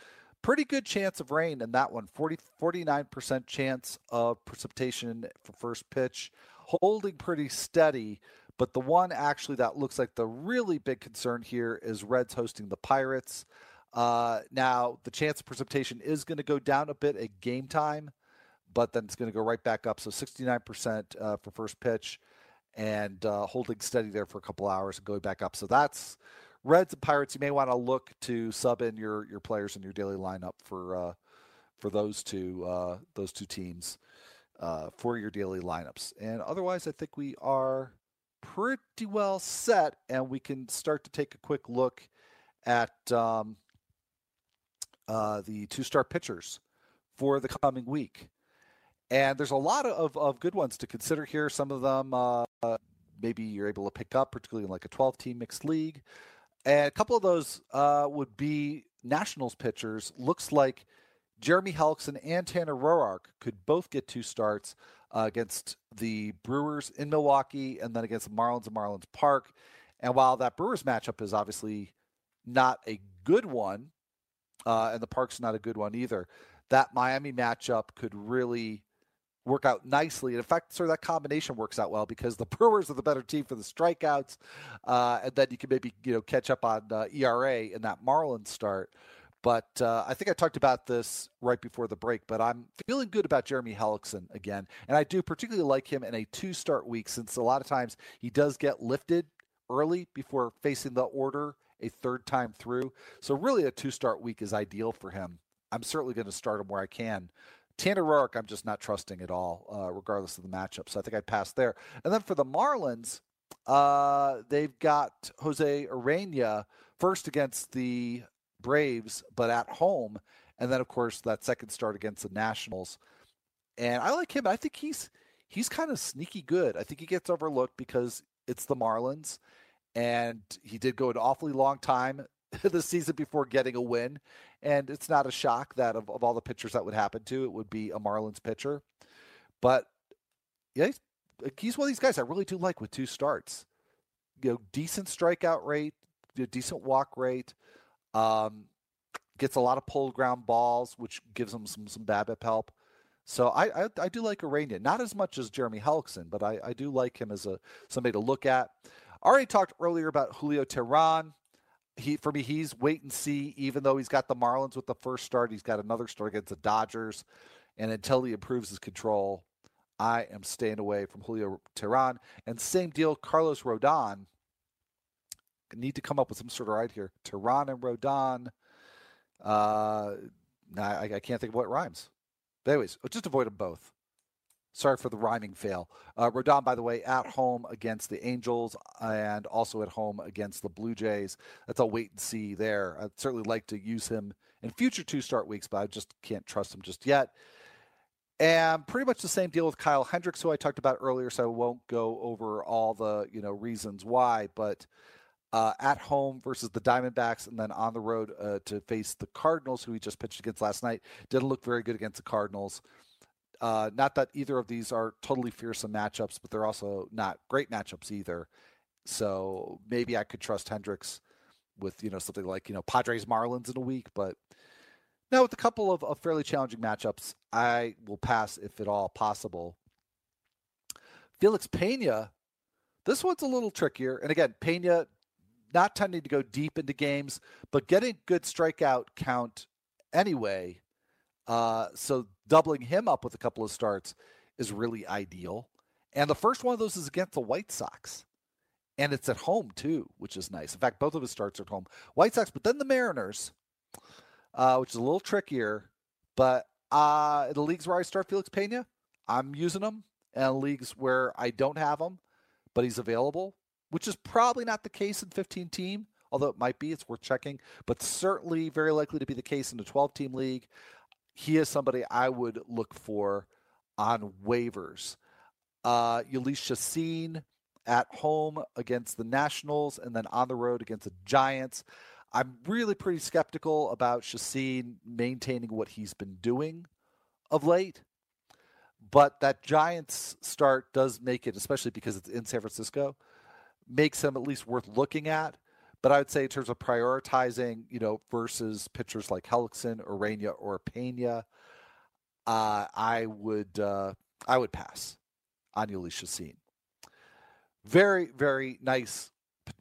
Speaker 2: Pretty good chance of rain in that one. 40, 49% chance of precipitation for first pitch. Holding pretty steady. But the one actually that looks like the really big concern here is Reds hosting the Pirates. Uh, now, the chance of precipitation is going to go down a bit at game time, but then it's going to go right back up. So 69% uh, for first pitch and uh, holding steady there for a couple hours and going back up. So that's Reds and Pirates. You may want to look to sub in your your players in your daily lineup for uh, for those two uh, those two teams uh, for your daily lineups. And otherwise, I think we are pretty well set, and we can start to take a quick look at um, uh, the two star pitchers for the coming week. And there's a lot of, of good ones to consider here. Some of them uh, maybe you're able to pick up, particularly in like a 12 team mixed league. And a couple of those uh, would be Nationals pitchers. Looks like Jeremy Hellickson and Tanner Roark could both get two starts uh, against the Brewers in Milwaukee and then against the Marlins in Marlins Park. And while that Brewers matchup is obviously not a good one, uh, and the Park's not a good one either, that Miami matchup could really work out nicely. And in fact, sort of that combination works out well because the Brewers are the better team for the strikeouts, uh, and then you can maybe you know catch up on uh, ERA in that Marlins start. But uh, I think I talked about this right before the break, but I'm feeling good about Jeremy Hellickson again. And I do particularly like him in a two start week since a lot of times he does get lifted early before facing the order a third time through. So, really, a two start week is ideal for him. I'm certainly going to start him where I can. Tanner Roark, I'm just not trusting at all, uh, regardless of the matchup. So I think I'd pass there. And then for the Marlins, uh, they've got Jose Urena first against the Braves, but at home. And then, of course, that second start against the Nationals. And I like him. I think he's he's kind of sneaky good. I think he gets overlooked because it's the Marlins, and he did go an awfully long time the season before getting a win. And it's not a shock that of, of all the pitchers that would happen to, it would be a Marlins pitcher. But yeah, he's, he's one of these guys I really do like with two starts. You know, decent strikeout rate, decent walk rate. Um, gets a lot of pulled ground balls, which gives him some some BABIP help. So I, I, I do like Urena, not as much as Jeremy Hellickson, but I, I do like him as a somebody to look at. I already talked earlier about Julio Teheran. He for me, he's wait and see. Even though he's got the Marlins with the first start, he's got another start against the Dodgers, and until he improves his control, I am staying away from Julio Teheran. And same deal, Carlos Rodon need to come up with some sort of right here. Teheran and Rodon. Uh, I, I can't think of what rhymes. But anyways, just avoid them both. Sorry for the rhyming fail. Uh, Rodon, by the way, at home against the Angels and also at home against the Blue Jays. That's a wait and see there. I'd certainly like to use him in future two start weeks, but I just can't trust him just yet. And pretty much the same deal with Kyle Hendricks, who I talked about earlier, so I won't go over all the you know reasons why. But uh, at home versus the Diamondbacks, and then on the road uh, to face the Cardinals, who he just pitched against last night. Didn't look very good against the Cardinals. Uh, not that either of these are totally fearsome matchups, but they're also not great matchups either. So maybe I could trust Hendricks with you know something like you know Padres Marlins in a week, but now with a couple of, of fairly challenging matchups, I will pass if at all possible. Felix Pena, this one's a little trickier, and again, Pena not tending to go deep into games, but getting good strikeout count anyway. Uh, so doubling him up with a couple of starts is really ideal. And the first one of those is against the White Sox. And it's at home too, which is nice. In fact, both of his starts are at home. White Sox, but then the Mariners, uh, which is a little trickier. But uh, the leagues where I start Felix Pena, I'm using him. And leagues where I don't have him, but he's available, which is probably not the case in 15 team, although it might be. It's worth checking, but certainly very likely to be the case in a 12 team league. He is somebody I would look for on waivers. Uh, Jhoulys Chacin at home against the Nationals and then on the road against the Giants. I'm really pretty skeptical about Chacin maintaining what he's been doing of late. But that Giants start does make it, especially because it's in San Francisco, makes him at least worth looking at. But I would say in terms of prioritizing, you know, versus pitchers like Hellickson, Ureña, or Pena, uh, I would uh, I would pass on Jhoulys Chacin. Very, very nice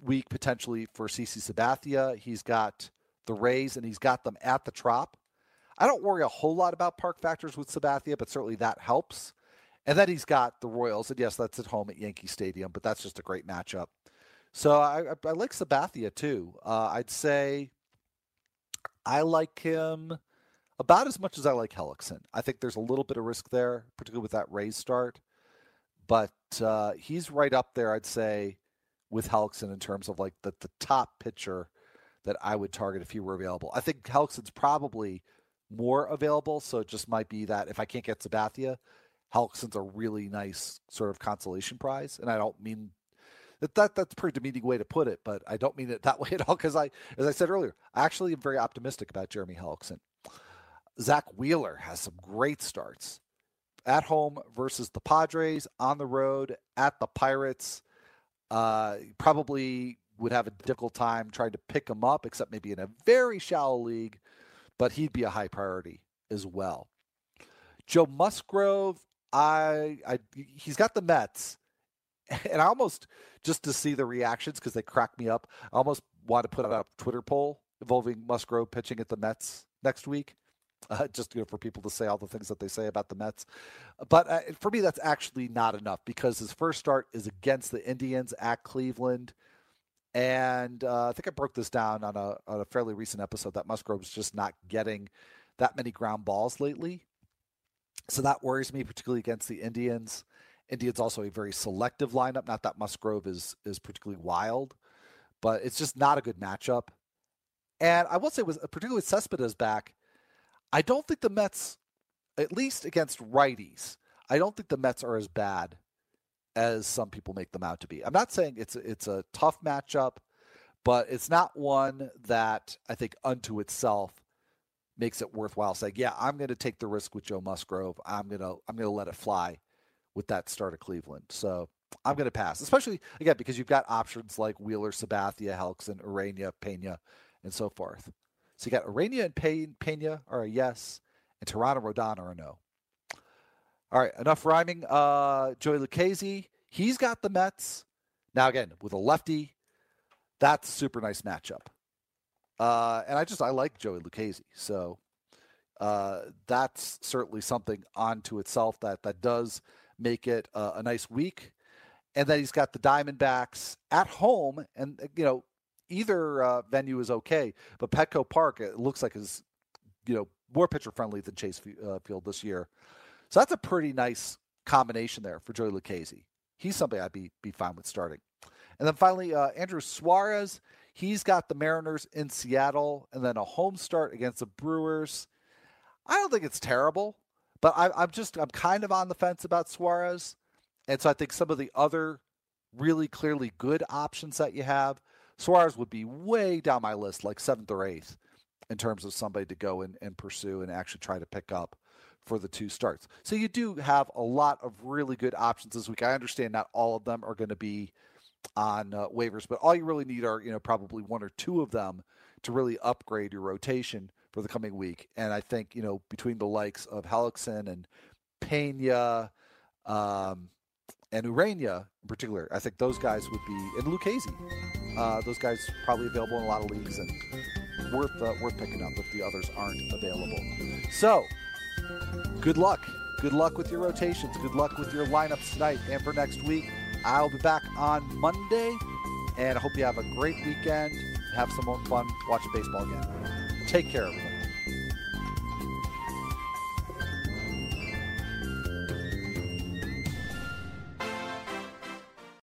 Speaker 2: week potentially for CC Sabathia. He's got the Rays and he's got them at the Trop. I don't worry a whole lot about park factors with Sabathia, but certainly that helps. And then he's got the Royals, and yes, that's at home at Yankee Stadium, but that's just a great matchup. So I, I, like Sabathia too. Uh, I'd say I like him about as much as I like Hellickson. I think there's a little bit of risk there, particularly with that Rays start, but uh, he's right up there, I'd say, with Hellickson in terms of like the, the top pitcher that I would target if he were available. I think Hellickson's probably more available. So it just might be that if I can't get Sabathia, Hellickson's a really nice sort of consolation prize. And I don't mean that, that that's a pretty demeaning way to put it, but I don't mean it that way at all. Because I, as I said earlier, I actually am very optimistic about Jeremy Hellickson. Zack Wheeler has some great starts at home versus the Padres, on the road at the Pirates. Uh, probably would have a difficult time trying to pick him up, except maybe in a very shallow league but he'd be a high priority as well. Joe Musgrove, I, I he's got the Mets, and I almost just to see the reactions because they crack me up. I almost want to put out a Twitter poll involving Musgrove pitching at the Mets next week. Uh, just you know, for people to say all the things that they say about the Mets. But uh, for me, that's actually not enough because his first start is against the Indians at Cleveland. And uh, I think I broke this down on a, on a fairly recent episode that Musgrove's just not getting that many ground balls lately. So that worries me, particularly against the Indians. Indians also a very selective lineup. Not that Musgrove is is particularly wild, but it's just not a good matchup. And I will say, was particularly with Cespedes back, I don't think the Mets, at least against righties, I don't think the Mets are as bad as some people make them out to be. I'm not saying it's it's a tough matchup, but it's not one that I think unto itself makes it worthwhile saying, yeah, I'm going to take the risk with Joe Musgrove. I'm going to I'm going to let it fly with that start of Cleveland. So I'm going to pass, especially again because you've got options like Wheeler, Sabathia, Hellickson, Urena, Pena, and so forth. So you got Urena and Pena are a yes, and Teheran Rodon are a no. All right, enough rhyming. Uh, Joey Lucchesi, he's got the Mets. Now, again, with a lefty, that's a super nice matchup. Uh, and I just, I like Joey Lucchesi. So uh, that's certainly something onto itself that, that does make it uh, a nice week. And then he's got the Diamondbacks at home. And, uh, you know, either uh, venue is okay, but Petco Park, it looks like is, you know, more pitcher friendly than Chase uh, Field this year. So that's a pretty nice combination there for Joey Lucchesi. He's somebody I'd be be fine with starting. And then finally, Andrew Suarez. He's got the Mariners in Seattle, and then a home start against the Brewers. I don't think it's terrible, but I, I'm just I'm kind of on the fence about Suarez, and so I think some of the other really clearly good options that you have, Suarez would be way down my list, like seventh or eighth, in terms of somebody to go and, and pursue and actually try to pick up for the two starts. So you do have a lot of really good options this week. I understand not all of them are going to be on uh, waivers, but all you really need are, you know, probably one or two of them to really upgrade your rotation for the coming week. And I think, you know, between the likes of Hellickson and Pena um, and Urena in particular, I think those guys would be, and Lucchesi, uh, those guys probably available in a lot of leagues and worth uh, worth picking up if the others aren't available. So good luck. Good luck with your rotations. Good luck with your lineups tonight and for next week. I'll be back on Monday, and I hope you have a great weekend. Have some more fun watching baseball again. Take care, everyone.